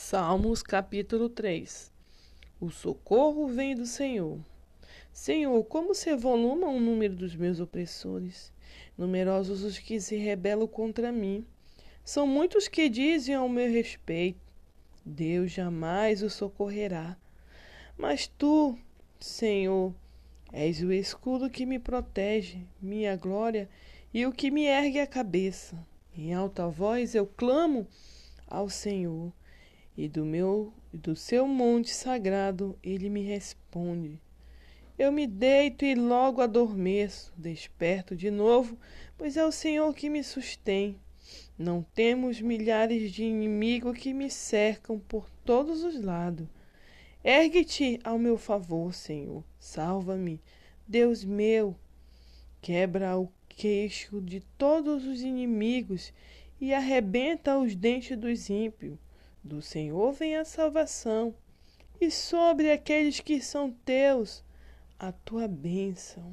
Salmos capítulo 3 O socorro vem do Senhor. Senhor, como se voluma o número dos meus opressores? Numerosos os que se rebelam contra mim. São muitos que dizem ao meu respeito: Deus jamais o socorrerá. Mas tu, Senhor, és o escudo que me protege, minha glória e o que me ergue a cabeça. Em alta voz eu clamo ao Senhor e do meu do seu monte sagrado ele me responde. Eu me deito e logo adormeço, desperto de novo, pois é o Senhor que me sustém. Não temos milhares de inimigos que me cercam por todos os lados. Ergue-te ao meu favor, Senhor. Salva-me, Deus meu. Quebra o queixo de todos os inimigos e arrebenta os dentes dos ímpios. Do Senhor vem a salvação, e sobre aqueles que são teus, a tua bênção.